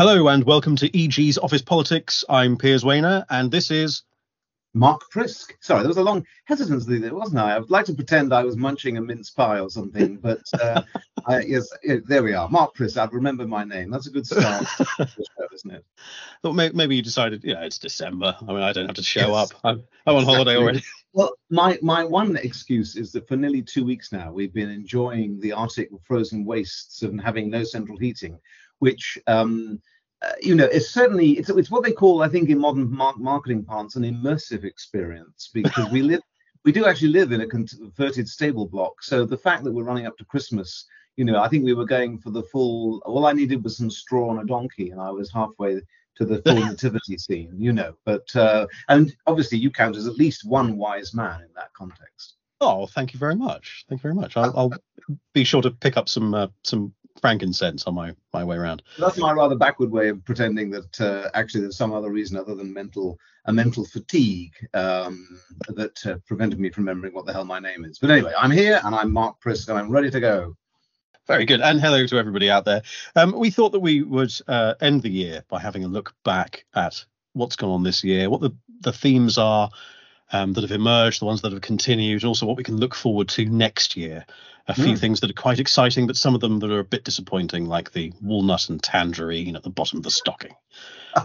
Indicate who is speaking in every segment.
Speaker 1: Hello and welcome to EG's Office Politics. I'm Piers Wehner, and this is
Speaker 2: Mark Prisk. Sorry, there was a long hesitancy there, wasn't I? I would like to pretend I was munching a mince pie or something, but uh, I, yes, there we are. Mark Prisk. I'd remember my name. That's a good start, show, isn't it?
Speaker 1: Well, maybe you decided, yeah, it's December. I mean, I don't have to show yes. up. I'm, I'm on holiday already.
Speaker 2: Well, my my one excuse is that for nearly two weeks now we've been enjoying the Arctic frozen wastes and having no central heating, which um, uh, you know, it's certainly it's it's what they call, I think, in modern mar- marketing parlance, an immersive experience because we live, we do actually live in a converted stable block. So the fact that we're running up to Christmas, you know, I think we were going for the full. All I needed was some straw and a donkey, and I was halfway to the full nativity scene, you know. But uh, and obviously, you count as at least one wise man in that context.
Speaker 1: Oh, thank you very much. Thank you very much. I'll, I'll be sure to pick up some uh, some frankincense on my my way around.
Speaker 2: That's my rather backward way of pretending that uh, actually there's some other reason other than mental a mental fatigue um, that uh, prevented me from remembering what the hell my name is. But anyway, I'm here and I'm Mark Prisk and I'm ready to go.
Speaker 1: Very good, and hello to everybody out there. Um, we thought that we would uh, end the year by having a look back at what's gone on this year, what the the themes are um, that have emerged, the ones that have continued, and also what we can look forward to next year. A few mm. things that are quite exciting, but some of them that are a bit disappointing, like the walnut and tangerine at the bottom of the stocking.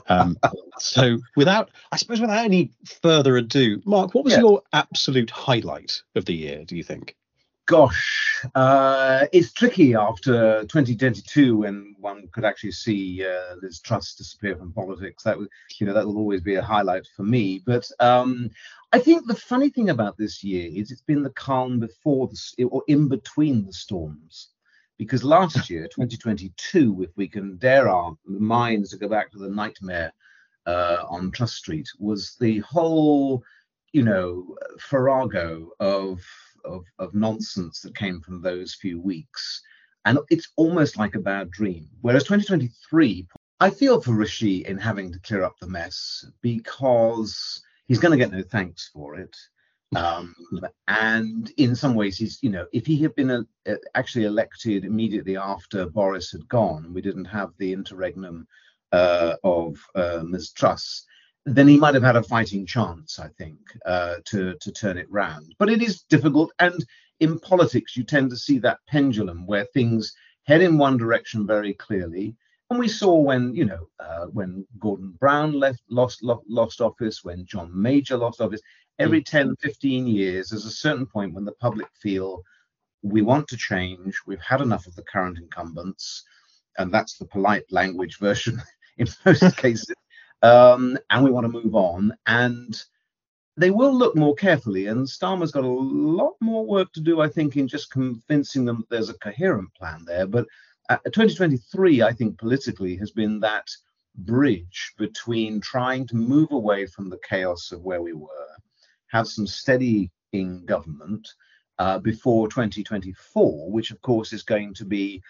Speaker 1: Um, so, without, I suppose, without any further ado, Mark, what was yeah. your absolute highlight of the year? Do you think?
Speaker 2: Gosh, uh, it's tricky after 2022 when one could actually see uh, Liz Truss disappear from politics. That was, you know, that will always be a highlight for me. But um, I think the funny thing about this year is it's been the calm before the or in between the storms. Because last year, 2022, if we can dare our minds to go back to the nightmare uh, on Truss Street, was the whole, you know, farrago of of, of nonsense that came from those few weeks. And it's almost like a bad dream. Whereas 2023, I feel for Rishi in having to clear up the mess because he's going to get no thanks for it. Um, and in some ways, he's, you know, if he had been a, a, actually elected immediately after Boris had gone, we didn't have the interregnum uh, of uh, Ms. Then he might have had a fighting chance, I think, uh, to to turn it round. But it is difficult, and in politics, you tend to see that pendulum where things head in one direction very clearly. And we saw when you know uh, when Gordon Brown left lost lost office, when John Major lost office. Every mm. 10, 15 years, there's a certain point when the public feel we want to change. We've had enough of the current incumbents, and that's the polite language version in most cases um, and we want to move on. And they will look more carefully. And Starmer's got a lot more work to do, I think, in just convincing them that there's a coherent plan there. But uh, 2023, I think, politically has been that bridge between trying to move away from the chaos of where we were, have some steady in government uh, before 2024, which of course is going to be,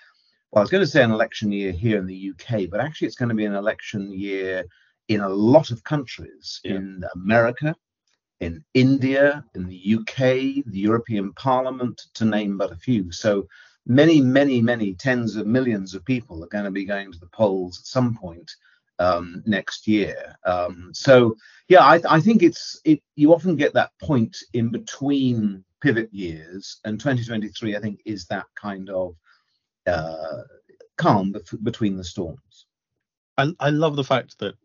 Speaker 2: well, I was going to say an election year here in the UK, but actually it's going to be an election year in a lot of countries yeah. in America, in India, in the UK, the European Parliament, to name but a few. So many, many, many tens of millions of people are going to be going to the polls at some point um, next year. Um, so yeah, I, I, think it's it. You often get that point in between pivot years, and 2023, I think, is that kind of uh, calm bef- between the storms.
Speaker 1: I, I love the fact that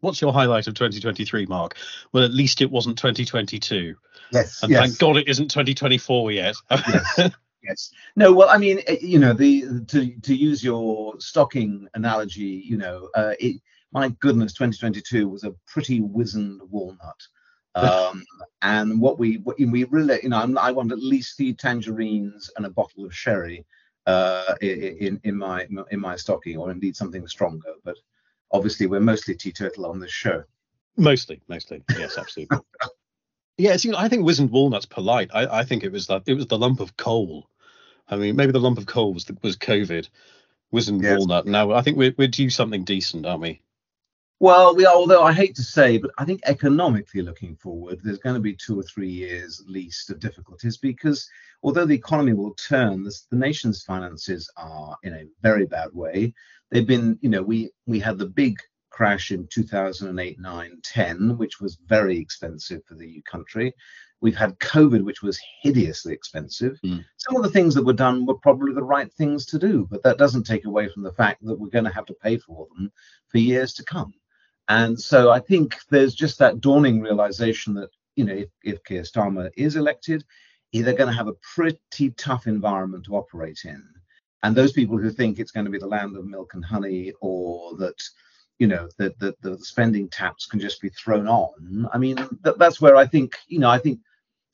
Speaker 1: what's your highlight of 2023, Mark? Well, at least it wasn't 2022.
Speaker 2: Yes.
Speaker 1: And
Speaker 2: yes.
Speaker 1: thank God it isn't 2024 yet.
Speaker 2: yes. Yes. No. Well, I mean, eh, you know, the to to use your stocking analogy, you know, uh, it, my goodness, 2022 was a pretty wizened walnut. Um, and what we what we really, you know, I want at least three tangerines and a bottle of sherry uh, in in my in my stocking, or indeed something stronger. But obviously we're mostly teetotal on this show.
Speaker 1: Mostly, mostly, yes, absolutely. yeah, you I think wizened walnut's polite. I, I think it was that it was the lump of coal. I mean, maybe the lump of coal was the, was COVID. Wizened yes. walnut. Now I think we're we're due something decent, aren't we?
Speaker 2: Well, we are, although I hate to say, but I think economically looking forward, there's going to be two or three years at least of difficulties because although the economy will turn, this, the nation's finances are in a very bad way. they've been, you know, we we had the big crash in 2008, 9, 10, which was very expensive for the country. We've had COVID, which was hideously expensive. Mm. Some of the things that were done were probably the right things to do, but that doesn't take away from the fact that we're going to have to pay for them for years to come. And so I think there's just that dawning realization that, you know, if, if Keir Starmer is elected, they're going to have a pretty tough environment to operate in. And those people who think it's going to be the land of milk and honey or that, you know, that the, the, spending taps can just be thrown on, I mean, that, that's where I think, you know, I think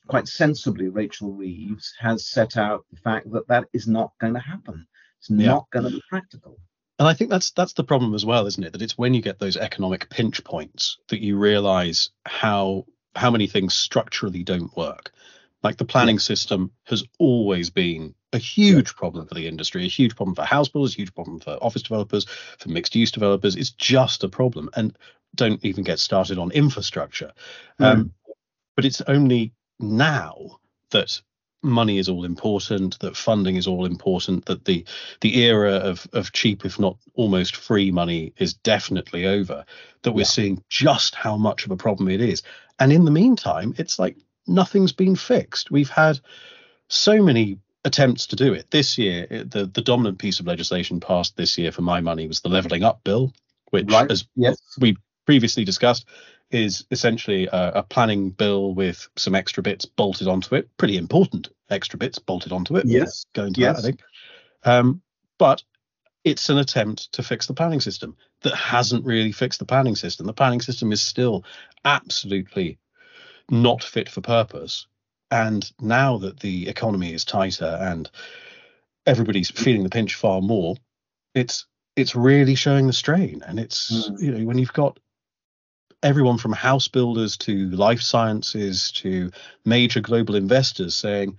Speaker 2: quite sensibly Rachel Reeves has set out the fact that that is not going to happen. It's yeah. not going to be practical.
Speaker 1: And I think that's that's the problem as well, isn't it? That it's when you get those economic pinch points that you realise how how many things structurally don't work. Like the planning system has always been a huge problem for the industry, a huge problem for house builders, a huge problem for office developers, for mixed use developers. It's just a problem. And don't even get started on infrastructure. Mm. Um, but it's only now that money is all important, that funding is all important, that the the era of of cheap, if not almost free money is definitely over, that we're yeah. seeing just how much of a problem it is. And in the meantime, it's like nothing's been fixed. We've had so many attempts to do it. This year, eh, the, the dominant piece of legislation passed this year for my money was the Levelling Up Bill, which, right. as yes. we previously discussed, is essentially a, a, planning bill with some extra bits bolted onto it. Pretty important extra bits bolted onto it.
Speaker 2: Yes.
Speaker 1: Going to
Speaker 2: yes.
Speaker 1: that, I think. Um, but it's an attempt to fix the planning system that hasn't really fixed the planning system. The planning system is still absolutely not fit for purpose. And now that the economy is tighter and everybody's feeling the pinch far more, it's it's really showing the strain. And it's mm. you know when you've got everyone from house builders to life sciences to major global investors saying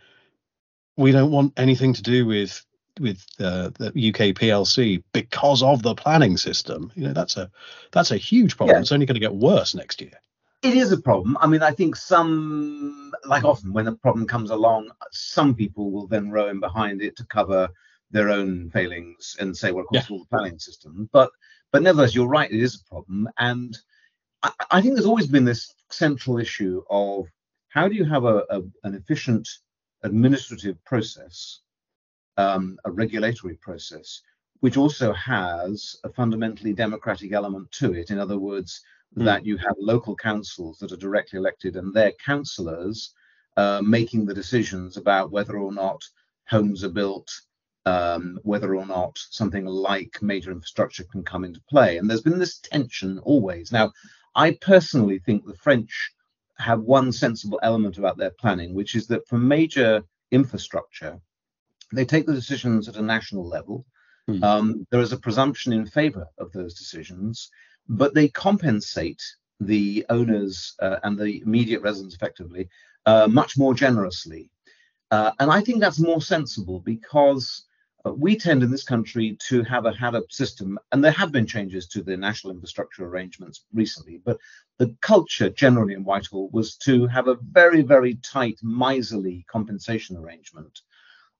Speaker 1: we don't want anything to do with with uh, the UK PLC because of the planning system. You know that's a that's a huge problem. Yeah. It's only going to get worse next year.
Speaker 2: It is a problem. I mean, I think some, like often when a problem comes along, some people will then row in behind it to cover their own failings and say, well, of course, yeah. all the planning system. But but nevertheless, you're right, it is a problem. And I, I think there's always been this central issue of how do you have a, a an efficient administrative process, um, a regulatory process, which also has a fundamentally democratic element to it. In other words, mm. that you have local councils that are directly elected and their councillors uh, making the decisions about whether or not homes are built, um, whether or not something like major infrastructure can come into play. And there's been this tension always. Now, I personally think the French have one sensible element about their planning, which is that for major infrastructure, they take the decisions at a national level. Mm. Um, there is a presumption in favor of those decisions, but they compensate the owners uh, and the immediate residents effectively uh, much more generously. Uh, and I think that's more sensible because we tend in this country to have a, had a system, and there have been changes to the national infrastructure arrangements recently, but the culture generally in Whitehall was to have a very, very tight, miserly compensation arrangement.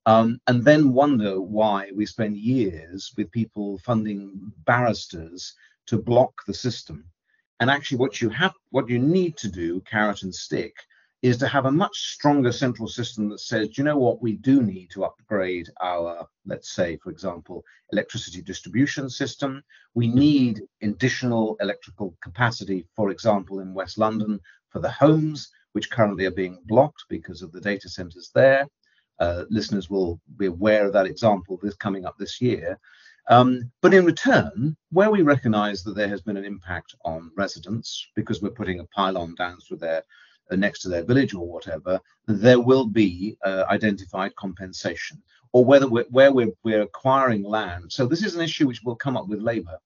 Speaker 2: Um, and then wonder why we spend years with people funding barristers to block the system. And actually, what you have, what you need to do, carrot and stick, is to have a much stronger central system that says, you know what, we do need to upgrade our, let's say, for example, electricity distribution system. We need additional electrical capacity, for example, in West London for the homes, which currently are being blocked because of the data centers there. Uh, listeners will be aware of that example this coming up this year. Um, but in return, where we recognize that there has been an impact on residents because we're putting a pylon down through their next to their village or whatever, there will be uh, identified compensation. Or whether we're, where we're, we're acquiring land. So this is an issue which will come up with Labour.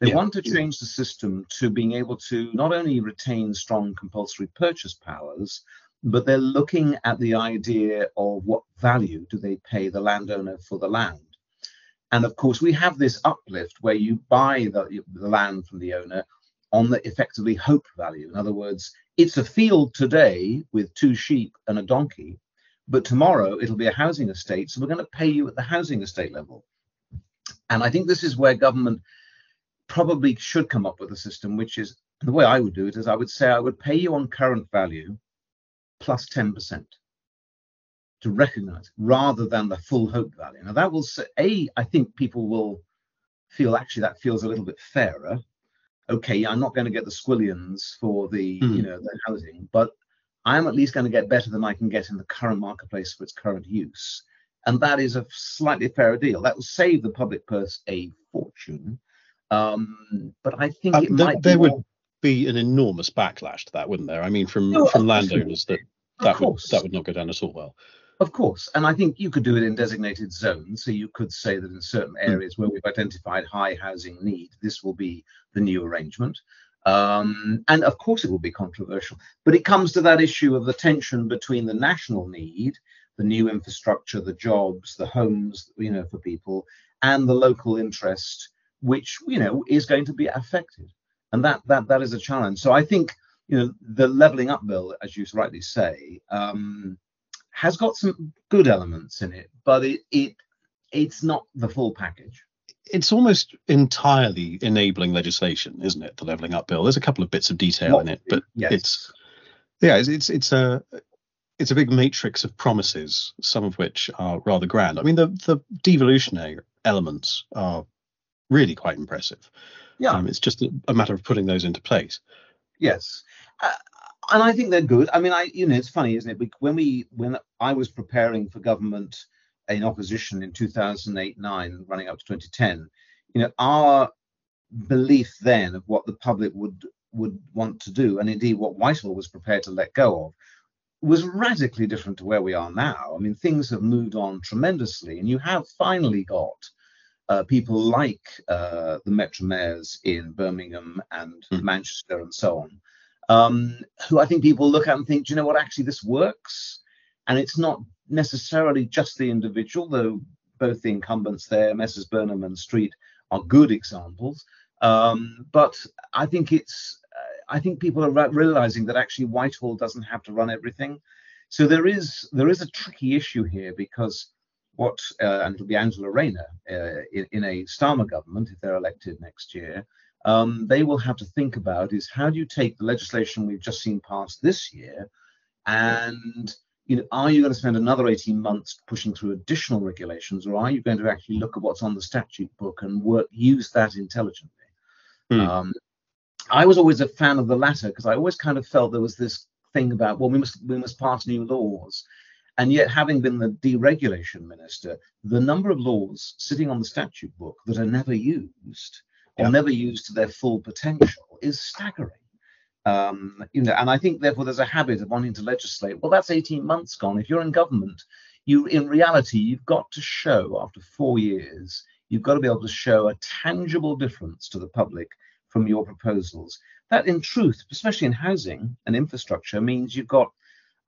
Speaker 2: They yeah. want to change the system to being able to not only retain strong compulsory purchase powers, but they're looking at the idea of what value do they pay the landowner for the land. And of course, we have this uplift where you buy the, the land from the owner on the effectively hope value. In other words, it's a field today with two sheep and a donkey, but tomorrow it'll be a housing estate. So we're going to pay you at the housing estate level. And I think this is where government probably should come up with a system, which is the way I would do it is I would say I would pay you on current value plus 10% to recognize rather than the full hope value. Now that will say, A, I think people will feel actually that feels a little bit fairer. Okay, I'm not going to get the squillions for the, mm. you know, the housing, but I'm at least going to get better than I can get in the current marketplace for its current use. And that is a slightly fairer deal. That will save the public purse a fortune. Um, but I think uh, it might
Speaker 1: there would be an enormous backlash to that, wouldn't there? I mean, from no, from landowners that that would that would not go down at all well.
Speaker 2: Of course, and I think you could do it in designated zones. So you could say that in certain hmm. areas where we've identified high housing need, this will be the new arrangement. Um, and of course, it will be controversial. But it comes to that issue of the tension between the national need, the new infrastructure, the jobs, the homes, you know, for people, and the local interest, which you know is going to be affected. And that that that is a challenge. So I think you know the leveling up bill, as you rightly say. Um, has got some good elements in it, but it, it it's not the full package.
Speaker 1: It's almost entirely enabling legislation, isn't it? The leveling up bill. There's a couple of bits of detail what, in it, but yes. it's yeah, it's, it's it's a it's a big matrix of promises, some of which are rather grand. I mean, the the devolutionary elements are really quite impressive. Yeah, um, it's just a, a, matter of putting those into place.
Speaker 2: Yes, uh, and I think they're good. I mean, I you know, it's funny, isn't it? When we when I was preparing for government in opposition in 2008 9, running up to 2010, you know, our belief then of what the public would would want to do, and indeed what Whitehall was prepared to let go of, was radically different to where we are now. I mean, things have moved on tremendously, and you have finally got uh, people like uh, the Metro mayors in Birmingham and mm. Manchester and so on, um, who I think people look at and think, do you know what, actually this works? And it's not necessarily just the individual, though both the incumbents there, Messrs. Burnham and Street, are good examples. Um, but I think it's, uh, I think people are realizing that actually Whitehall doesn't have to run everything. So there is there is a tricky issue here because what uh, and it'll be Angela Rayner uh, in, in, a Starmer government if they're elected next year um, they will have to think about is how do you take the legislation we've just seen passed this year and you know, are you going to spend another 18 months pushing through additional regulations, or are you going to actually look at what's on the statute book and work use that intelligently? Hmm. Um, I was always a fan of the latter because I always kind of felt there was this thing about well, we must we must pass new laws, and yet having been the deregulation minister, the number of laws sitting on the statute book that are never used or yeah. never used to their full potential is staggering. Um, you know, and I think therefore there's a habit of wanting to legislate. Well, that's 18 months gone. If you're in government, you in reality you've got to show after four years, you've got to be able to show a tangible difference to the public from your proposals. That, in truth, especially in housing and infrastructure, means you've got,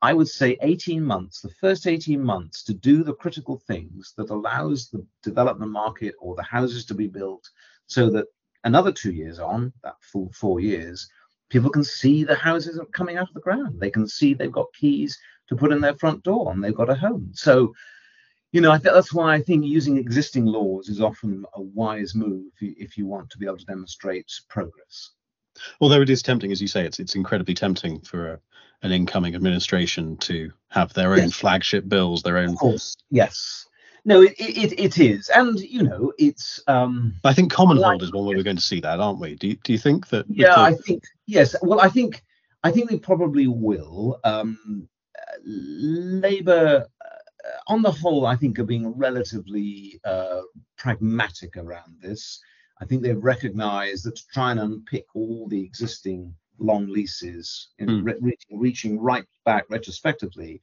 Speaker 2: I would say, 18 months, the first 18 months, to do the critical things that allows the development market or the houses to be built so that another two years on, that full four years, people can see the houses coming out of the ground. They can see they've got keys to put in their front door and they've got a home. So, you know, I think that's why I think using existing laws is often a wise move if you, if you want to be able to demonstrate progress.
Speaker 1: Although it is tempting, as you say, it's it's incredibly tempting for a, an incoming administration to have their own yes. flagship bills, their own.
Speaker 2: Of course, yes no, it, it, it is, and you know, it's. Um,
Speaker 1: I think common like, hold is one where we're going to see that, aren't we? Do you, do you think that?
Speaker 2: Yeah. I think yes. Well, I think I think we probably will. Um, Labour, uh, on the whole, I think are being relatively uh, pragmatic around this. I think they've recognised that to try and unpick all the existing long leases, mm. re- reaching, reaching right back retrospectively,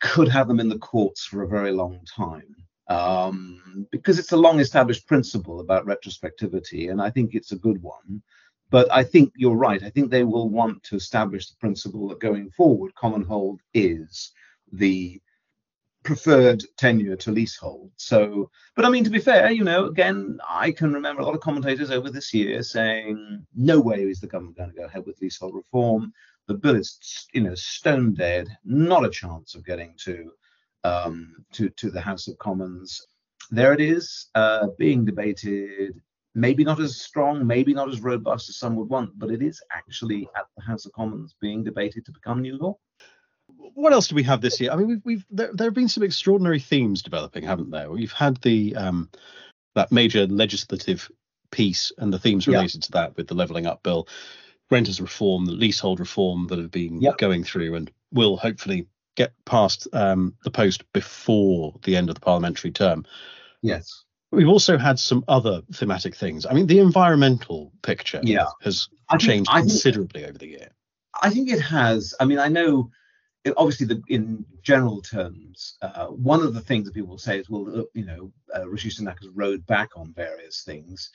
Speaker 2: could have them in the courts for a very long time um, because it's a long established principle about retrospectivity, and I think it's a good one. But I think you're right. I think they will want to establish the principle that going forward, common hold is the preferred tenure to leasehold. So, but I mean, to be fair, you know, again, I can remember a lot of commentators over this year saying, no way is the government going to go ahead with leasehold reform the bill is you know stone dead, not a chance of getting to um, to to the House of Commons. there it is, uh, being debated. Maybe not as strong, maybe not as robust as some would want, but it is actually at the House of Commons being debated to become new law.
Speaker 1: What else do we have this year? I mean, we've, we've there, there have been some extraordinary themes developing, haven't there? We've had the um, that major legislative piece and the themes related yeah. to that with the levelling up bill, renters reform, the leasehold reform that have been yeah. going through and will hopefully get past um, the post before the end of the parliamentary term.
Speaker 2: Yes.
Speaker 1: We've also had some other thematic things. I mean, the environmental picture
Speaker 2: yeah.
Speaker 1: has think, changed considerably over the year.
Speaker 2: I think it has. I mean, I know obviously the, in general terms, uh, one of the things that people say is, well, you know, uh, Rishi Sunak has rode back on various things.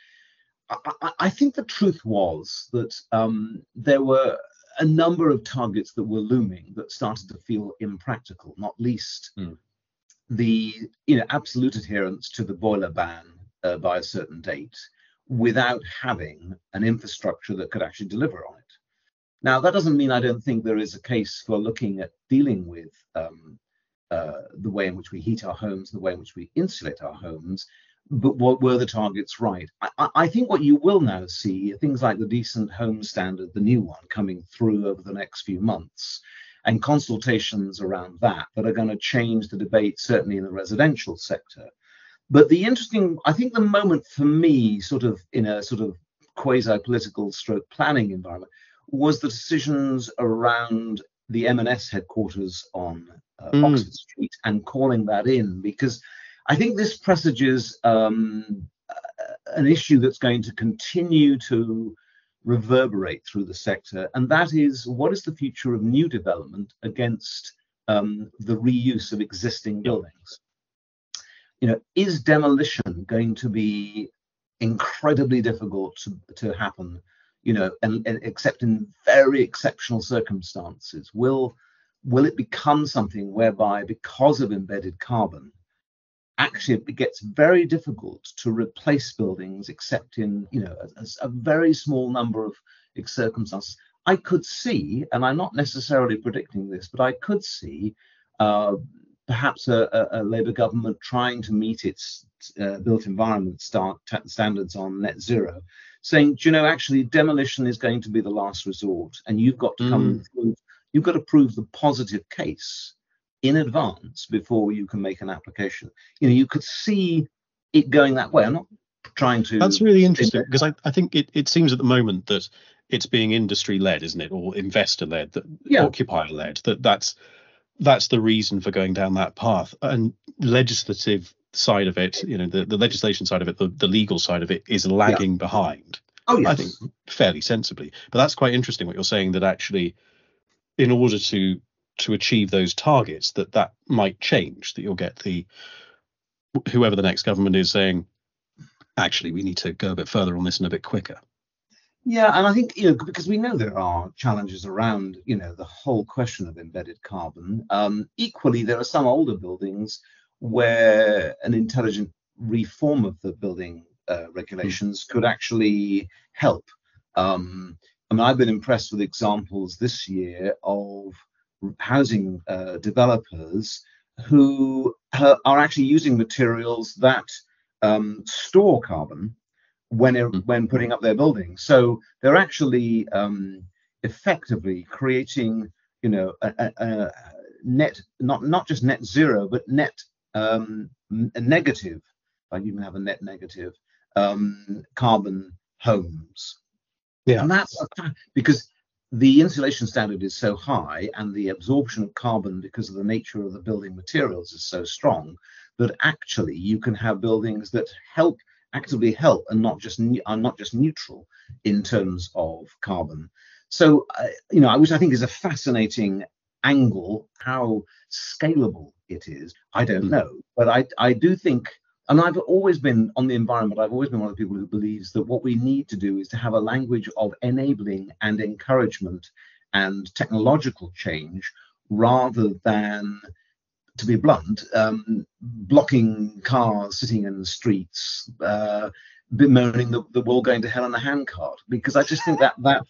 Speaker 2: I, I, think the truth was that um, there were a number of targets that were looming that started to feel impractical, not least mm. the you know absolute adherence to the boiler ban uh, by a certain date without having an infrastructure that could actually deliver on it. Now, that doesn't mean I don't think there is a case for looking at dealing with um, uh, the way in which we heat our homes, the way in which we insulate our homes, but what were the targets right? I, I, think what you will now see things like the decent home standard, the new one coming through over the next few months, and consultations around that that are going to change the debate, certainly in the residential sector. But the interesting, I think the moment for me, sort of in a sort of quasi political stroke planning environment, was the decisions around the M&S headquarters on uh, mm. Oxford Street and calling that in because I think this presages um, an issue that's going to continue to reverberate through the sector, and that is what is the future of new development against um, the reuse of existing buildings? You know, is demolition going to be incredibly difficult to, to happen? You know, and, and except in very exceptional circumstances, will will it become something whereby, because of embedded carbon, actually it gets very difficult to replace buildings except in you know a, a, very small number of circumstances i could see and i'm not necessarily predicting this but i could see uh, perhaps a, a, labour government trying to meet its uh, built environment start, t- standards on net zero saying you know actually demolition is going to be the last resort and you've got to come mm. you've got to prove the positive case in advance before you can make an application. You know, you could see it going that way. I'm not trying to.
Speaker 1: That's really interesting because I, I think it, it seems at the moment that it's being industry led, isn't it, or investor led, that yeah. occupier led. That that's that's the reason for going down that path. And legislative side of it, you know, the, the legislation side of it, the, the legal side of it is lagging yeah. behind.
Speaker 2: Oh yes.
Speaker 1: I think fairly sensibly. But that's quite interesting what you're saying that actually in order to to achieve those targets that that might change that you'll get the whoever the next government is saying actually we need to go a bit further on this and a bit quicker.
Speaker 2: Yeah and i think you know because we know there are challenges around you know the whole question of embedded carbon. Um, equally there are some older buildings where an intelligent reform of the building uh, regulations mm. could actually help. Um, I mean, I've been impressed with examples this year of housing uh, developers who uh, are actually using materials that um, store carbon when hmm. when putting up their buildings. So they're actually um, effectively creating, you know, a, a, a, net not not just net zero, but net um, a negative. I even have a net negative um, carbon homes. Yeah, and that's because the insulation standard is so high and the absorption of carbon because of the nature of the building materials is so strong that actually you can have buildings that help actively help and not just are not just neutral in terms of carbon so uh, you know I which i think is a fascinating angle how scalable it is i don't hmm. know but i i do think and I've always been on the environment, I've always been one of the people who believes that what we need to do is to have a language of enabling and encouragement and technological change rather than, to be blunt, um, blocking cars sitting in the streets, uh, bemoaning the, that we're going to hell in a handcart. Because I just think that that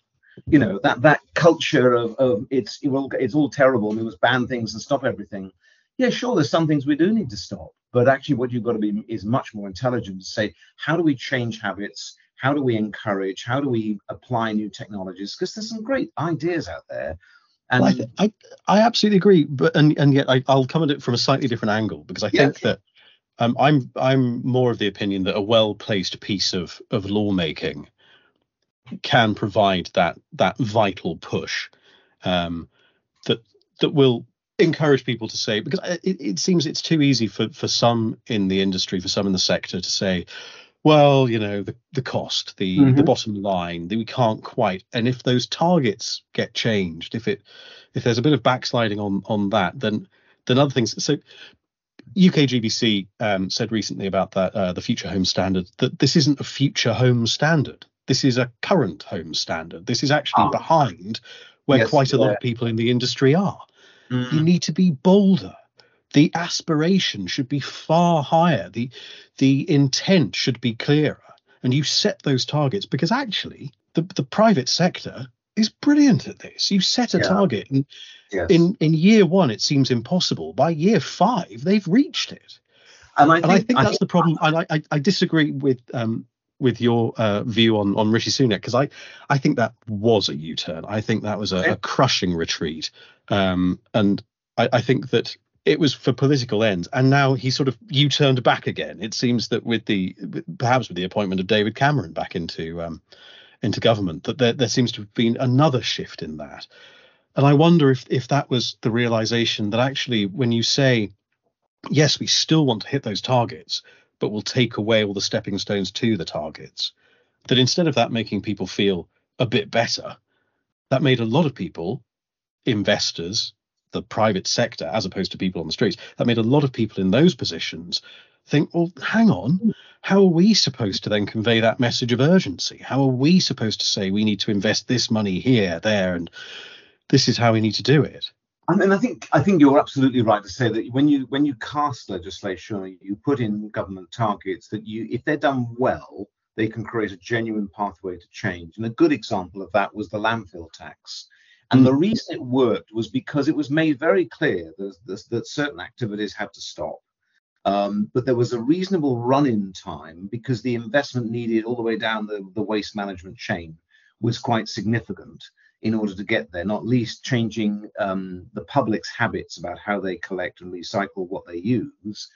Speaker 2: you know that that culture of, of it's it will, it's all terrible and we must ban things and stop everything yeah, sure, there's some things we do need to stop, but actually, what you've got to be is much more intelligent to say, how do we change habits? How do we encourage? How do we apply new technologies? Because there's some great ideas out there.
Speaker 1: And well, I, th- I, I absolutely agree, but and and yet I, will come at it from a slightly different angle because I think that um, I'm I'm more of the opinion that a well placed piece of of lawmaking can provide that that vital push um, that that will encourage people to say because it, it seems it's too easy for for some in the industry for some in the sector to say well you know the the cost the mm-hmm. the bottom line the, we can't quite and if those targets get changed if it if there's a bit of backsliding on on that then then other things so UK GBC um, said recently about that uh, the future home standard that this isn't a future home standard this is a current home standard this is actually ah. behind where yes, quite a lot of people in the industry are. Mm. You need to be bolder. The aspiration should be far higher. The the intent should be clearer. And you set those targets because actually the, the private sector is brilliant at this. You set a yeah. target and yes. in, in year one it seems impossible. By year five, they've reached it. And I think, and I think that's I, the problem. I, I, I disagree with um, with your uh, view on on Rishi Sunak because I I think that was a U-turn. I think that was a, a crushing retreat, um, and I, I, think that it was for political ends. And now he sort of U-turned back again. It seems that with the perhaps with the appointment of David Cameron back into um, into government, that there, there seems to have been another shift in that. And I wonder if if that was the realization that actually when you say yes, we still want to hit those targets, but will take away all the stepping stones to the targets. That instead of that making people feel a bit better, that made a lot of people, investors, the private sector, as opposed to people on the streets, that made a lot of people in those positions think, well, hang on, how are we supposed to then convey that message of urgency? How are we supposed to say we need to invest this money here, there, and this is how we need to do it?
Speaker 2: And, and I think I think you're absolutely right to say that when you when you cast legislation, you put in government targets that you, if they're done well, they can create a genuine pathway to change. And a good example of that was the landfill tax. And the reason it worked was because it was made very clear that, that certain activities had to stop. Um, but there was a reasonable run-in time because the investment needed all the way down the, the waste management chain was quite significant in order to get there, not least changing um, the public's habits about how they collect and recycle what they use.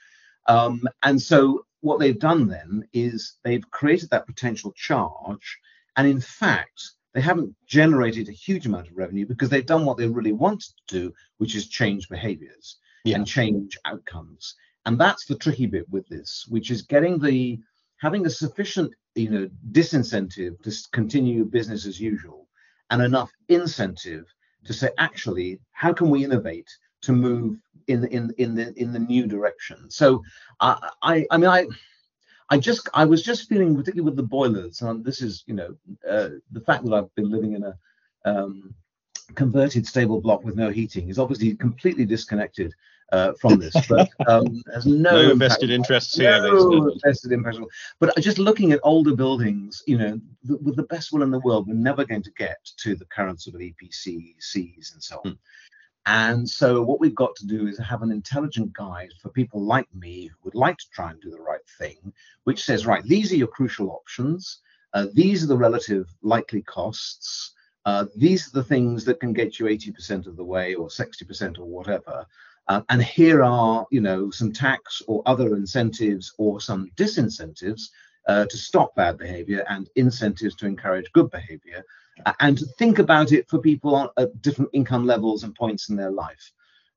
Speaker 2: Um, and so what they've done then is they've created that potential charge. And in fact, they haven't generated a huge amount of revenue because they've done what they really wanted to do, which is change behaviors yeah. and change outcomes. And that's the tricky bit with this, which is getting the having a sufficient, you know, disincentive to continue business as usual and enough incentive to say, actually, how can we innovate to move in in in the in the new direction? So I I, I mean I. I just I was just feeling particularly with the boilers, and this is you know uh, the fact that I've been living in a um, converted stable block with no heating is obviously completely disconnected uh, from this, but um, has no,
Speaker 1: no invested interests here.
Speaker 2: No invested interest. But just looking at older buildings, you know, the, with the best will in the world, we're never going to get to the current sort of EPC, Cs, and so on. Hmm. And so what we've got to do is have an intelligent guide for people like me who would like to try and do the right thing, which says, right, these are your crucial options. Uh, these are the relative likely costs. Uh, these are the things that can get you 80% of the way or 60% or whatever. Uh, and here are, you know, some tax or other incentives or some disincentives uh, to stop bad behavior and incentives to encourage good behavior, uh, and to think about it for people at different income levels and points in their life.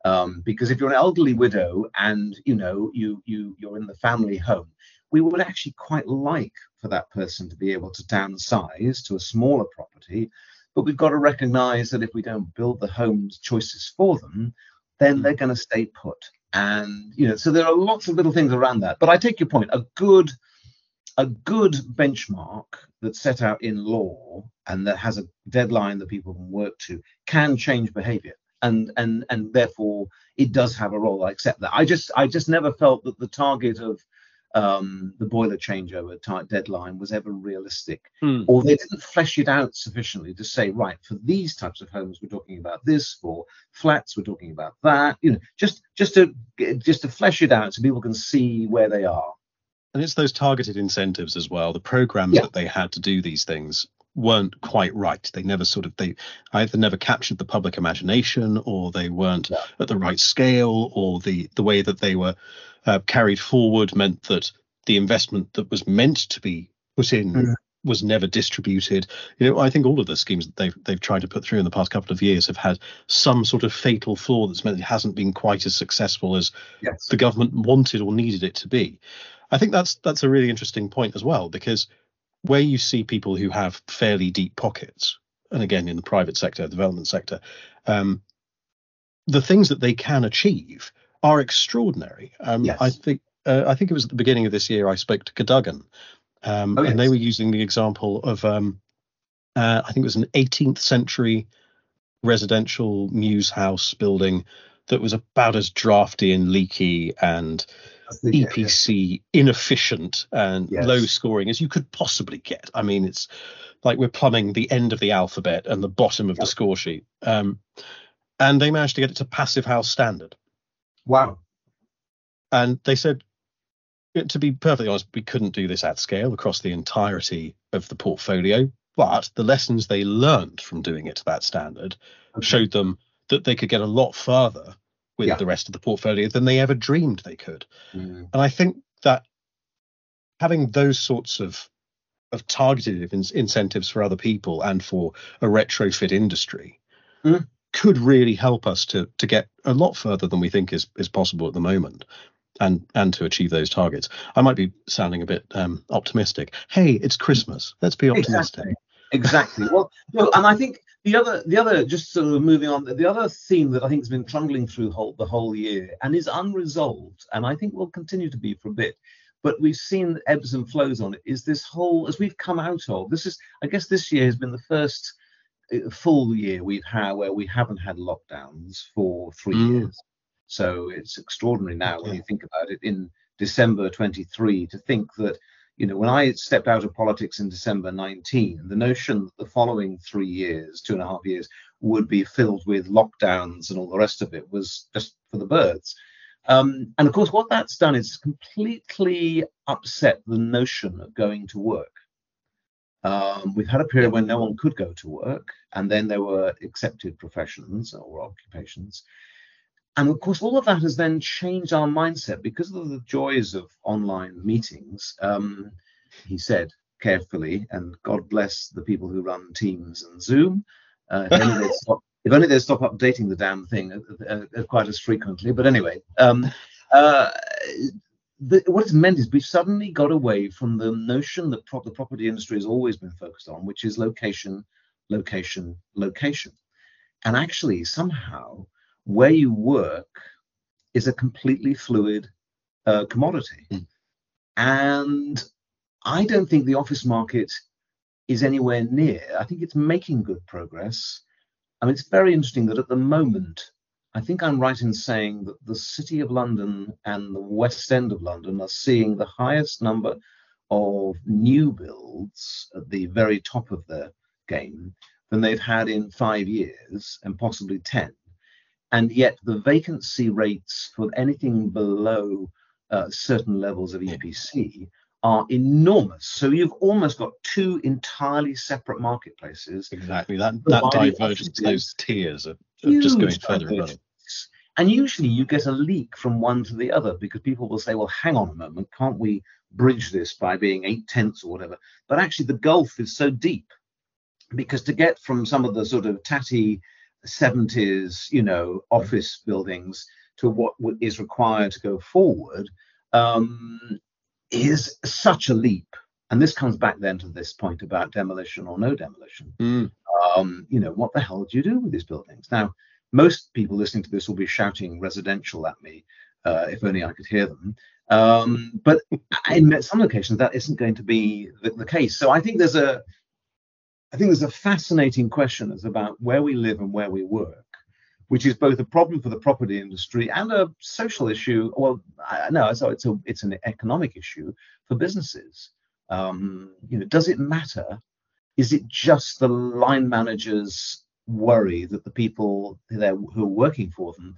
Speaker 2: Um, because if you're an elderly widow and you know you you you're in the family home, we would actually quite like for that person to be able to downsize to a smaller property. But we've got to recognize that if we don't build the homes choices for them, then they're going to stay put. And you know, so there are lots of little things around that. But I take your point. A good a good benchmark that's set out in law and that has a deadline that people can work to can change behavior and and and therefore it does have a role i accept that i just i just never felt that the target of um, the boiler changeover type deadline was ever realistic,
Speaker 1: Hmm.
Speaker 2: or they didn't flesh it out sufficiently to say, right, for these types of homes, we're talking about this. For flats, we're talking about that. You know, just just to just to flesh it out so people can see where they are.
Speaker 1: And it's those targeted incentives as well. The programs
Speaker 2: Yeah.
Speaker 1: that they had to do these things weren't quite right. They never sort of they either never captured the public imagination, or they weren't
Speaker 2: Yeah.
Speaker 1: at the right scale, or the the way that they were uh, carried forward meant that the investment that was meant to be put in
Speaker 2: Mhm.
Speaker 1: was never distributed. You know, I think all of the schemes that they've they've tried to put through in the past couple of years have had some sort of fatal flaw that's meant it hasn't been quite as successful as
Speaker 2: Yes.
Speaker 1: the government wanted or needed it to be. I think that's that's a really interesting point as well because where you see people who have fairly deep pockets, and again in the private sector, development sector, um, the things that they can achieve are extraordinary. Um,
Speaker 2: Yes.
Speaker 1: I think uh, I think it was at the beginning of this year I spoke to Cadogan, um,
Speaker 2: Oh,
Speaker 1: and they were using the example of um, uh, I think it was an 18th century residential mews house building that was about as drafty and leaky and
Speaker 2: That's the- yeah, yeah.
Speaker 1: EPC inefficient and
Speaker 2: Yes.
Speaker 1: low scoring as you could possibly get. I mean, it's like we're plumbing the end of the alphabet and the bottom of
Speaker 2: Yeah.
Speaker 1: the score sheet. Um, and they managed to get it to passive house standard.
Speaker 2: Wow.
Speaker 1: And they said, to be perfectly honest, we couldn't do this at scale across the entirety of the portfolio. But the lessons they learned from doing it to that standard
Speaker 2: Okay.
Speaker 1: showed them that they could get a lot further with
Speaker 2: Yeah.
Speaker 1: the rest of the portfolio than they ever dreamed they could.
Speaker 2: Mm.
Speaker 1: And I think that having those sorts of of targeted in- incentives for other people and for a retrofit industry
Speaker 2: Mm.
Speaker 1: Could really help us to to get a lot further than we think is is possible at the moment and and to achieve those targets i might be sounding a bit um optimistic hey it's christmas let's be optimistic
Speaker 2: Exactly. Exactly. Well, no, and I think the other, the other, just sort of moving on, the other theme that I think has been trundling through whole, the whole year and is unresolved, and I think will continue to be for a bit, but we've seen ebbs and flows on it. Is this whole, as we've come out of this is, I guess, this year has been the first full year we've had where we haven't had lockdowns for three
Speaker 1: Mm.
Speaker 2: years. So it's extraordinary now when you think about it in December 23 to think that you know, when I stepped out of politics in December 19, the notion that the following three years, two and a half years, would be filled with lockdowns and all the rest of it was just for the birds. Um, and of course, what that's done is completely upset the notion of going to work. Um, we've had a period when no one could go to work, and then there were accepted professions or occupations. And of course, all of that has then changed our mindset because of the joys of online meetings. Um, he said carefully, and God bless the people who run Teams and Zoom. Uh, if, only stop, if only they'd stop updating the damn thing uh, uh, quite as frequently. But anyway, um, uh, the, what it's meant is we've suddenly got away from the notion that pro- the property industry has always been focused on, which is location, location, location. And actually, somehow, where you work is a completely fluid uh, commodity.
Speaker 1: Mm.
Speaker 2: And I don't think the office market is anywhere near. I think it's making good progress. I mean, it's very interesting that at the moment, I think I'm right in saying that the City of London and the West End of London are seeing the highest number of new builds at the very top of their game than they've had in five years and possibly 10 and yet the vacancy rates for anything below uh, certain levels of EPC are enormous. So you've almost got two entirely separate marketplaces.
Speaker 1: exactly that that
Speaker 2: the
Speaker 1: divergence those tiers of, of just going further and
Speaker 2: divergence. And usually you get a leak from one to the other because people will say, well, hang on a moment, can't we bridge this by being eight tenths or whatever? But actually, the gulf is so deep because to get from some of the sort of tatty 70s, you know, office buildings to what is required to go forward um, is such a leap. And this comes back then to this point about demolition or no demolition.
Speaker 1: Mm.
Speaker 2: Um, you know, what the hell do you do with these buildings? Now, most people listening to this will be shouting residential at me, uh, if only I could hear them. Um, but in some locations, that isn't going to be the, the case. So I think there's a, I think there's a fascinating question as about where we live and where we work, which is both a problem for the property industry and a social issue. Well, I, no, so it's a it's an economic issue for businesses. Um, you know, does it matter? Is it just the line managers worry that the people who are working for them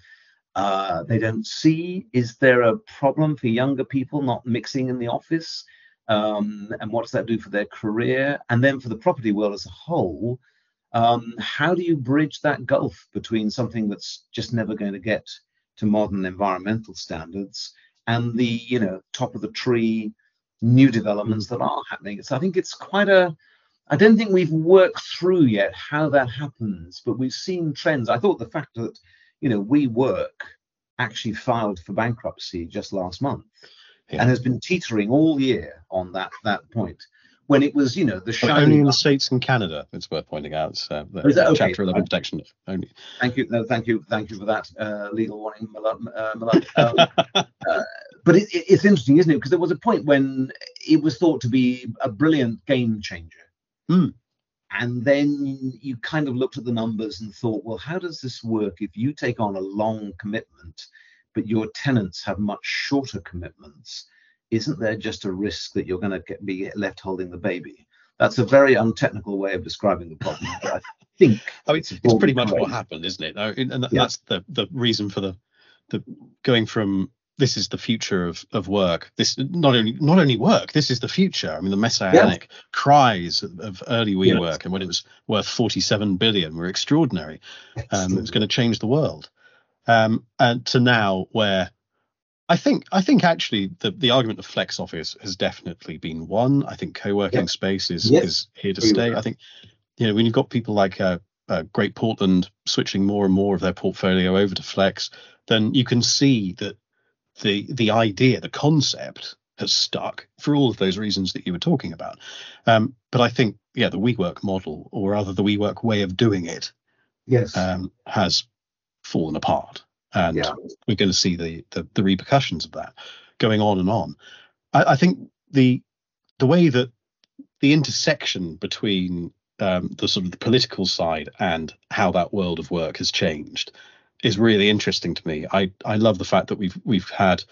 Speaker 2: uh, they don't see? Is there a problem for younger people not mixing in the office? Um, and what does that do for their career? And then for the property world as a whole, um, how do you bridge that gulf between something that's just never going to get to modern environmental standards and the you know top of the tree new developments that are happening? So I think it's quite a I don't think we've worked through yet how that happens, but we've seen trends. I thought the fact that you know, WeWork actually filed for bankruptcy just last month yeah. and has been teetering all year on that that point. When it was, you know, the
Speaker 1: shiny only in the states and Canada. It's worth pointing out. Uh, the, okay? Chapter 11 protection only.
Speaker 2: Thank you. No, thank you. Thank you for that uh, legal warning, Uh, um, uh, but it, it, it's interesting, isn't it? Because there was a point when it was thought to be a brilliant game changer.
Speaker 1: Mm.
Speaker 2: And then you kind of looked at the numbers and thought, well, how does this work if you take on a long commitment, but your tenants have much shorter commitments? Isn't there just a risk that you're going to be left holding the baby? That's a very untechnical way of describing the problem. I think
Speaker 1: I mean, it's, it's pretty much what happened, isn't it? And that's yeah. the the reason for the the going from this is the future of, of work. This not only not only work. This is the future. I mean, the messianic yeah. cries of, of early WeWork and when it was worth 47 billion were extraordinary. Um, it was going to change the world. Um, and to now where I think I think actually the, the argument of flex office has definitely been won. I think co-working yeah. space is yes. is here to stay. I think you know when you've got people like uh, uh, Great Portland switching more and more of their portfolio over to flex, then you can see that the the idea, the concept has stuck for all of those reasons that you were talking about. Um, but I think, yeah, the WeWork model, or rather the WeWork way of doing it,
Speaker 2: yes,
Speaker 1: um, has fallen apart, and yeah. we're going to see the, the, the repercussions of that going on and on. I, I think the the way that the intersection between um, the sort of the political side and how that world of work has changed is really interesting to me. I I love the fact that we've we've had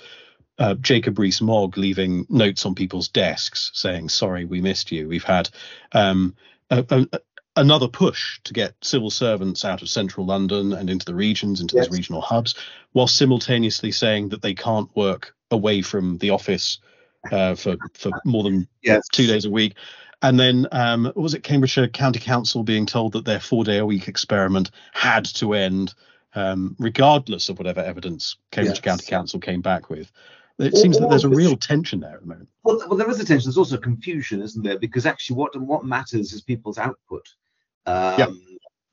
Speaker 1: uh, Jacob Rees-Mogg leaving notes on people's desks saying sorry we missed you. We've had um, a, a, another push to get civil servants out of central London and into the regions, into yes. these regional hubs, while simultaneously saying that they can't work away from the office uh, for for more than yes. two days a week. And then um, was it Cambridgeshire County Council being told that their four day a week experiment had to end um, regardless of whatever evidence Cambridge yes. County Council came back with. It seems that there's a real tension there at the moment.
Speaker 2: Well, well, there is a tension. There's also confusion, isn't there? Because actually, what what matters is people's output. Um, yep.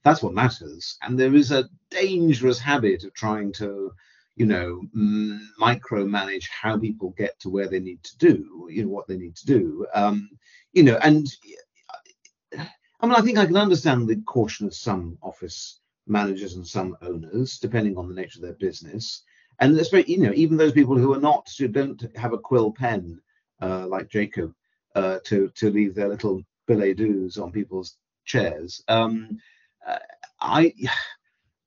Speaker 2: That's what matters. And there is a dangerous habit of trying to, you know, micromanage how people get to where they need to do, you know, what they need to do. Um, you know, and I mean, I think I can understand the caution of some office managers and some owners, depending on the nature of their business. And especially, you know, even those people who are not, who don't have a quill pen, uh, like Jacob, uh, to to leave their little billet doux on people's chairs. Um, uh, I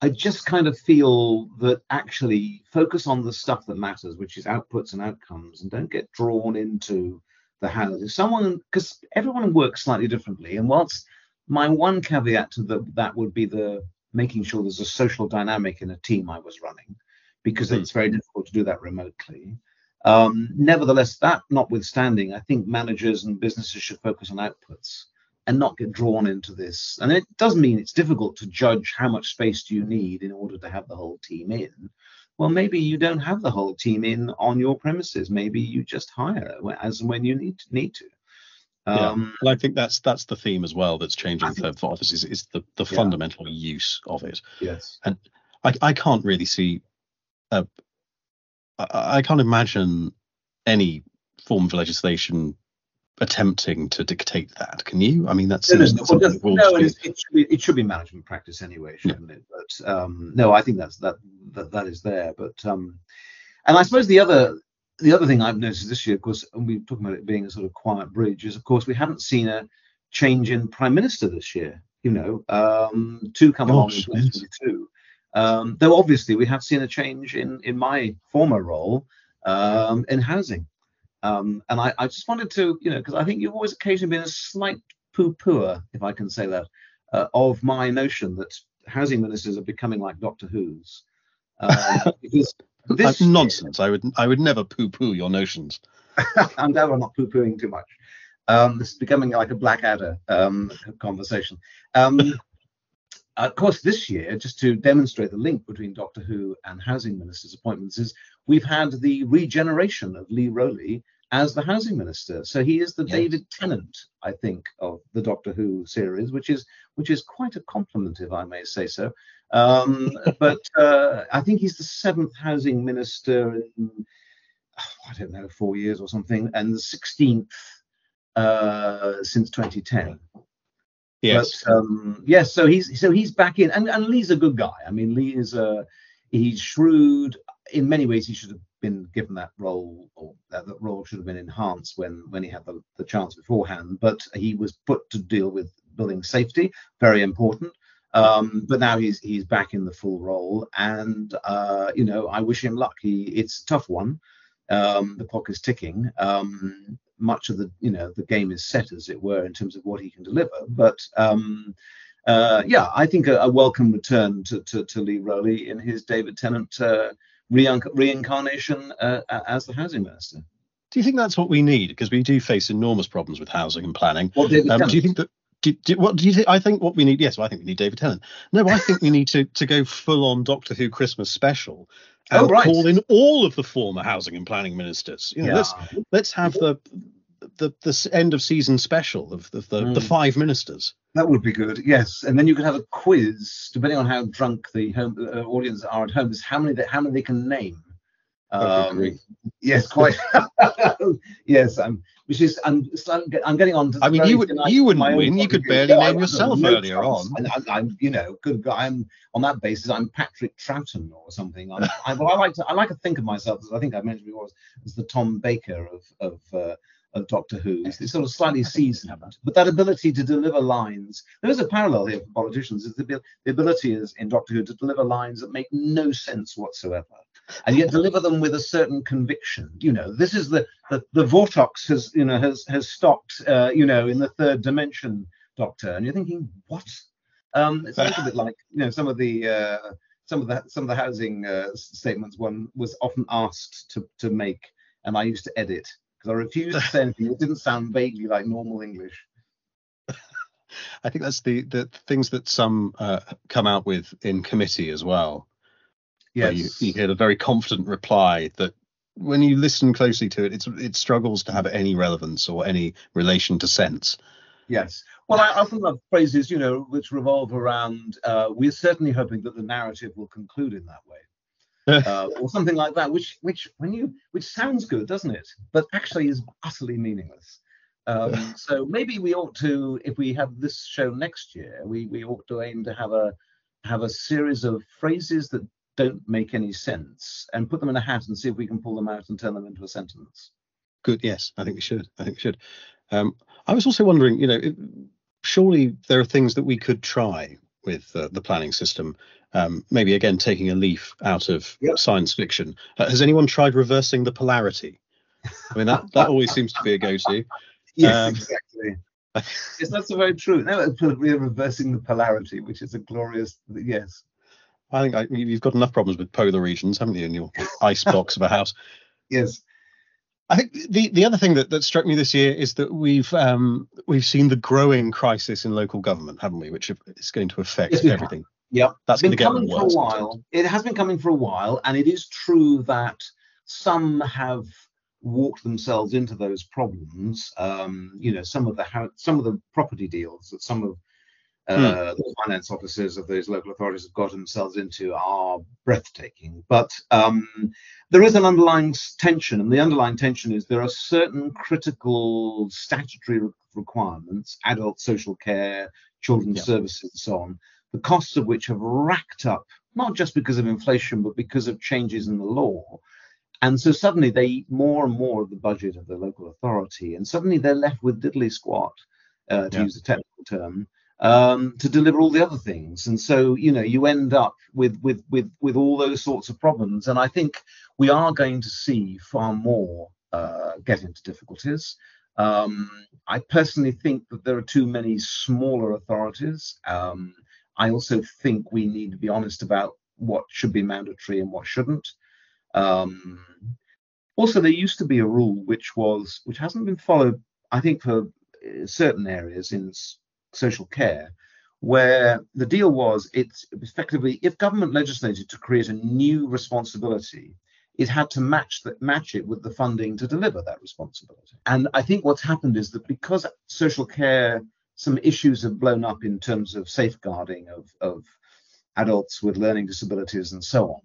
Speaker 2: I just kind of feel that actually focus on the stuff that matters, which is outputs and outcomes, and don't get drawn into the how. If someone, because everyone works slightly differently, and whilst my one caveat to the, that would be the making sure there's a social dynamic in a team I was running, because mm. it's very difficult to do that remotely. Um, nevertheless, that notwithstanding, I think managers and businesses should focus on outputs and not get drawn into this. And it doesn't mean it's difficult to judge how much space do you need in order to have the whole team in. Well, maybe you don't have the whole team in on your premises. Maybe you just hire as and when you need to, need to.
Speaker 1: Um, yeah. Well, I think that's that's the theme as well that's changing for, for offices is the the yeah. fundamental use of it.
Speaker 2: Yes.
Speaker 1: And I I can't really see. Uh, I, I can't imagine any form of legislation attempting to dictate that. Can you? I mean, that's no, no,
Speaker 2: well, no it, it, should be, it should be management practice anyway, shouldn't yeah. it? But um, no, I think that's that, that that is there. But um, and I suppose the other the other thing I've noticed this year, of course, and we're talking about it being a sort of quiet bridge, is of course we haven't seen a change in prime minister this year. You know, um, two come Gosh, along in 2022. Um, though obviously we have seen a change in in my former role um, in housing. Um, and I, I, just wanted to, you know, because I think you've always occasionally been a slight poo-pooer, if I can say that, uh, of my notion that housing ministers are becoming like Doctor Who's.
Speaker 1: Uh, because this nonsense. Year, I would I would never poo-poo your notions.
Speaker 2: I'm glad I'm not poo-pooing too much. Um, this is becoming like a Blackadder um, conversation. Um, of course, this year, just to demonstrate the link between Doctor Who and housing ministers' appointments, is we've had the regeneration of Lee Rowley as the housing minister. So he is the yes. David Tennant, I think, of the Doctor Who series, which is which is quite a compliment, if I may say so. Um, but uh, I think he's the seventh housing minister in I don't know four years or something, and the sixteenth uh, since 2010.
Speaker 1: Yes.
Speaker 2: But, um, yes. So he's so he's back in, and, and Lee's a good guy. I mean, Lee is a he's shrewd. In many ways, he should have been given that role, or that, that role should have been enhanced when when he had the, the chance beforehand. But he was put to deal with building safety, very important. Um, but now he's he's back in the full role, and uh, you know I wish him luck. He it's a tough one. Um, the clock is ticking. Um, much of the you know the game is set as it were in terms of what he can deliver but um uh, yeah, I think a, a welcome return to, to, to, Lee Rowley in his David Tennant uh, reincarnation uh, as the housing minister.
Speaker 1: Do you think that's what we need? Because we do face enormous problems with housing and planning.
Speaker 2: Well, um,
Speaker 1: do you think that? Do, do, what do you think? I think what we need. Yes, well, I think we need David Tennant. No, I think we need to to go full on Doctor Who Christmas special and oh, right. call in all of the former housing and planning ministers. You know, yeah. let's let's have the the the end of season special of, of the mm. the five ministers.
Speaker 2: That would be good. Yes, and then you could have a quiz, depending on how drunk the home uh, audience are at home, is how many they, how many they can name. Um, yes, quite. yes, I'm. Which is, I'm. I'm getting on.
Speaker 1: I mean, you would. You wouldn't win. You could barely name yourself no earlier chance.
Speaker 2: on. I'm, I'm, You know, good guy. I'm on that basis. I'm Patrick Troughton or something. I, well, I like to. I like to think of myself as I think I mentioned before as, as the Tom Baker of of uh, of Doctor Who. It's sort of slightly seasoned, but that ability to deliver lines. There is a parallel here for politicians. Is the, the ability is in Doctor Who to deliver lines that make no sense whatsoever, and yet deliver them with a certain conviction. You know, this is the the, the Vortox has you know has has stopped uh, you know in the third dimension, Doctor, and you're thinking what? Um, it's a little bit like you know some of the. Uh, some of the some of the housing uh, statements one was often asked to to make, and I used to edit because I refused to say anything It didn't sound vaguely like normal English.
Speaker 1: I think that's the the things that some uh, come out with in committee as well.
Speaker 2: Yes,
Speaker 1: you, you, get a very confident reply that when you listen closely to it, it's it struggles to have any relevance or any relation to sense.
Speaker 2: Yes. Well, I often love phrases, you know, which revolve around. Uh, we're certainly hoping that the narrative will conclude in that way. uh, or something like that, which which when you which sounds good, doesn't it? But actually is utterly meaningless. Um, so maybe we ought to, if we have this show next year, we we ought to aim to have a have a series of phrases that don't make any sense and put them in a hat and see if we can pull them out and turn them into a sentence.
Speaker 1: Good. Yes, I think we should. I think we should. Um, I was also wondering, you know, surely there are things that we could try with uh, the planning system um, maybe again taking a leaf out of yep. science fiction. Uh, has anyone tried reversing the polarity? I mean, that, that always seems to be a go-to.
Speaker 2: Yes, um, exactly. yes, that's very true. No, we're reversing the polarity, which is a glorious yes.
Speaker 1: I think I, you've got enough problems with polar regions, haven't you, in your ice box of a house?
Speaker 2: Yes.
Speaker 1: I think the, the other thing that, that struck me this year is that we've um, we've seen the growing crisis in local government, haven't we? Which is going to affect yes, everything.
Speaker 2: Yep, that's been coming for a while. It has been coming for a while, and it is true that some have walked themselves into those problems. Um, you know, some of the some of the property deals that some of uh, hmm. the finance officers of those local authorities have got themselves into are breathtaking. But um, there is an underlying tension, and the underlying tension is there are certain critical statutory requirements, adult social care, children's services, and so on, the costs of which have racked up, not just because of inflation, but because of changes in the law. And so suddenly they eat more and more of the budget of the local authority, and suddenly they're left with diddly squat, uh, to yeah. use a technical term. um, to deliver all the other things. And so, you know, you end up with with with with all those sorts of problems. And I think we are going to see far more uh, get into difficulties. Um, I personally think that there are too many smaller authorities. Um, I also think we need to be honest about what should be mandatory and what shouldn't. Um, also, there used to be a rule which was which hasn't been followed, I think, for uh, certain areas in social care, where the deal was it's effectively if government legislated to create a new responsibility, it had to match that match it with the funding to deliver that responsibility. And I think what's happened is that because social care, some issues have blown up in terms of safeguarding of, of adults with learning disabilities and so on.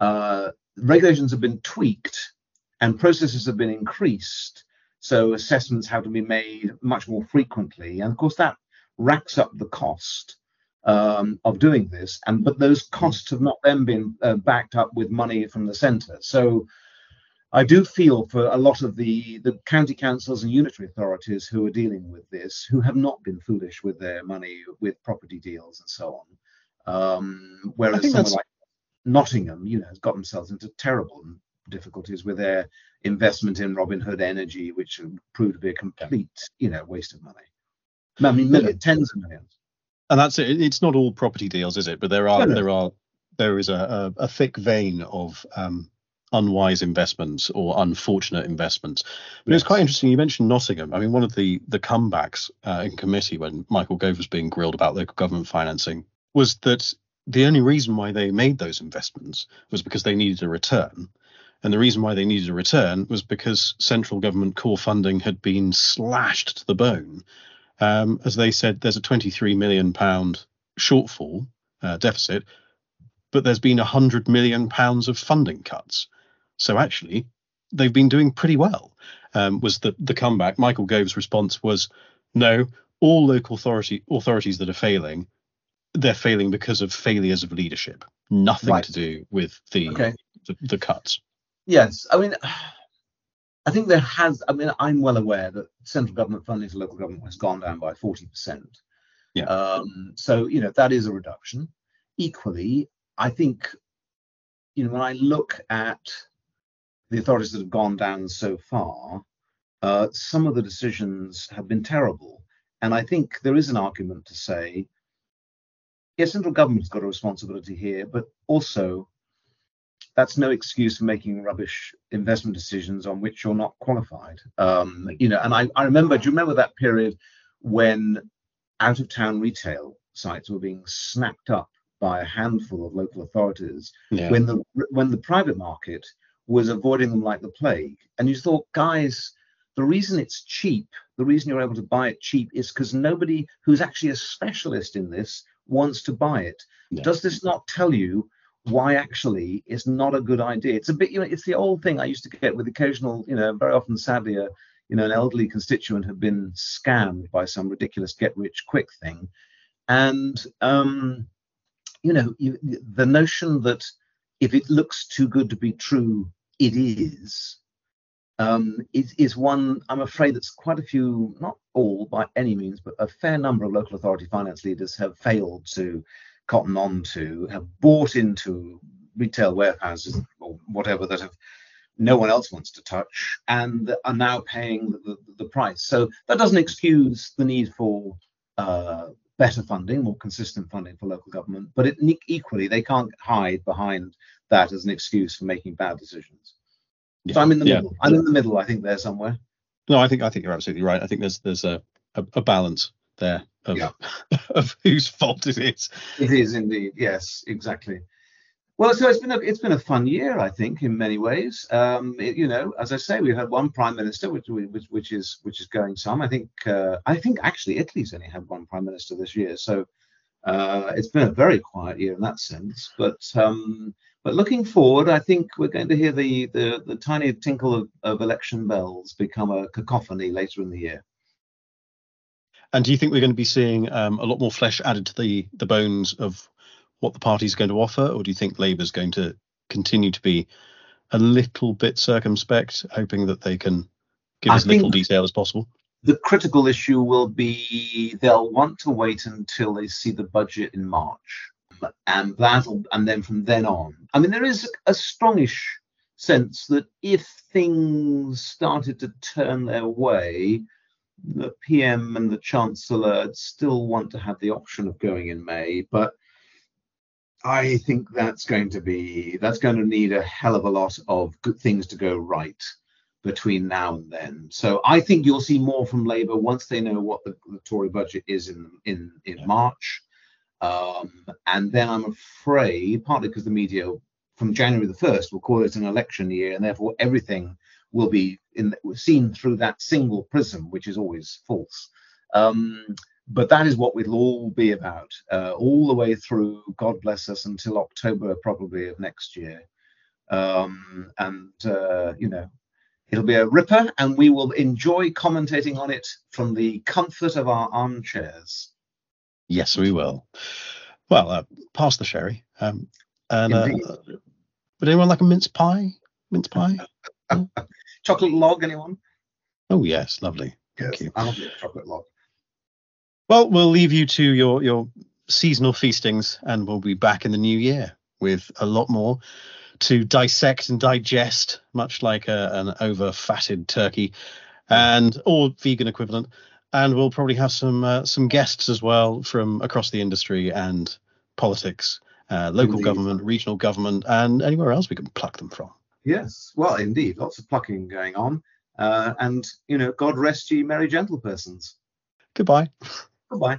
Speaker 2: Uh, regulations have been tweaked and processes have been increased. So assessments have to be made much more frequently. And of course, that racks up the cost um, of doing this, and but those costs have not then been uh, backed up with money from the centre. So I do feel for a lot of the the county councils and unitary authorities who are dealing with this, who have not been foolish with their money, with property deals and so on. Um, whereas someone that's... like Nottingham, you know, has got themselves into terrible difficulties with their investment in Robin Hood Energy, which proved to be a complete, you know, waste of money. I mean, millions, tens of millions
Speaker 1: and that's it. It's not all property deals, is it? But there are no, no. there are there is a, a, a thick vein of um, unwise investments or unfortunate investments. But yes. it's quite interesting. You mentioned Nottingham. I mean, one of the the comebacks uh, in committee when Michael Gove was being grilled about local government financing was that the only reason why they made those investments was because they needed a return. And the reason why they needed a return was because central government core funding had been slashed to the bone um, as they said, there's a 23 million pound shortfall uh, deficit, but there's been 100 million pounds of funding cuts. So actually, they've been doing pretty well. Um, was the the comeback? Michael Gove's response was, no, all local authority authorities that are failing, they're failing because of failures of leadership. Nothing right. to do with the, okay. the the cuts.
Speaker 2: Yes, I mean. I think there has, I mean, I'm well aware that central government funding to local government has gone down by 40%. Yeah. Um, so, you know, that is a reduction. Equally, I think, you know, when I look at the authorities that have gone down so far, uh, some of the decisions have been terrible. And I think there is an argument to say, yes, central government's got a responsibility here, but also that's no excuse for making rubbish investment decisions on which you're not qualified. Um, you know, and I, I remember, do you remember that period when out of town retail sites were being snapped up by a handful of local authorities yeah. when the when the private market was avoiding them like the plague. And you thought, guys, the reason it's cheap, the reason you're able to buy it cheap is because nobody who's actually a specialist in this wants to buy it. Yeah. Does this not tell you why actually it's not a good idea. It's a bit, you know, it's the old thing I used to get with occasional, you know, very often, sadly, a, you know, an elderly constituent had been scammed by some ridiculous get rich quick thing. And, um, you know, you, the notion that if it looks too good to be true, it is, um, is, is one I'm afraid that's quite a few, not all by any means, but a fair number of local authority finance leaders have failed to cotton on to, have bought into retail warehouses or whatever that have no one else wants to touch and are now paying the, the, price. So that doesn't excuse the need for uh, better funding, more consistent funding for local government, but it, equally they can't hide behind that as an excuse for making bad decisions. Yeah. So I'm in the yeah. middle. I'm in the middle. I think there somewhere.
Speaker 1: No, I think I think you're absolutely right. I think there's there's a a, a balance there of, yeah. of whose fault it is.
Speaker 2: It is indeed. Yes, exactly. Well, so it's been a it's been a fun year, I think, in many ways. Um, it, you know, as I say, we've had one prime minister, which which, which is which is going some. I think uh, I think actually Italy's only had one prime minister this year, so uh, it's been a very quiet year in that sense. But um, but looking forward, I think we're going to hear the the, the tiny tinkle of, of election bells become a cacophony later in the year.
Speaker 1: And do you think we're going to be seeing um, a lot more flesh added to the the bones of what the party's going to offer, or do you think Labour's going to continue to be a little bit circumspect, hoping that they can give I as little detail as possible?
Speaker 2: the critical issue will be they'll want to wait until they see the budget in March, and that'll and then from then on. I mean, there is a strongish sense that if things started to turn their way, the PM and the Chancellor still want to have the option of going in May, but I think that's going to be that's going to need a hell of a lot of good things to go right between now and then. So I think you'll see more from Labour once they know what the, the Tory budget is in in in yeah. March. Um, and then I'm afraid, partly because the media from January the first will call it an election year, and therefore everything will be in, seen through that single prism, which is always false. Um, but that is what it'll all be about, uh, all the way through. God bless us until October, probably of next year. Um, and uh, you know, it'll be a ripper, and we will enjoy commentating on it from the comfort of our armchairs.
Speaker 1: Yes, we will. Well, uh, pass the sherry. Um, and uh, would anyone like a mince pie? Mince pie?
Speaker 2: chocolate log, anyone?
Speaker 1: Oh yes, lovely. Thank
Speaker 2: yes, you. I'll be chocolate log.
Speaker 1: Well, we'll leave you to your your seasonal feastings, and we'll be back in the new year with a lot more to dissect and digest, much like a, an over fatted turkey, and or vegan equivalent. And we'll probably have some uh, some guests as well from across the industry and politics, uh, local indeed. government, regional government, and anywhere else we can pluck them from.
Speaker 2: Yes, well, indeed, lots of plucking going on. Uh, and you know, God rest ye, merry gentle persons.
Speaker 1: Goodbye.
Speaker 2: Goodbye.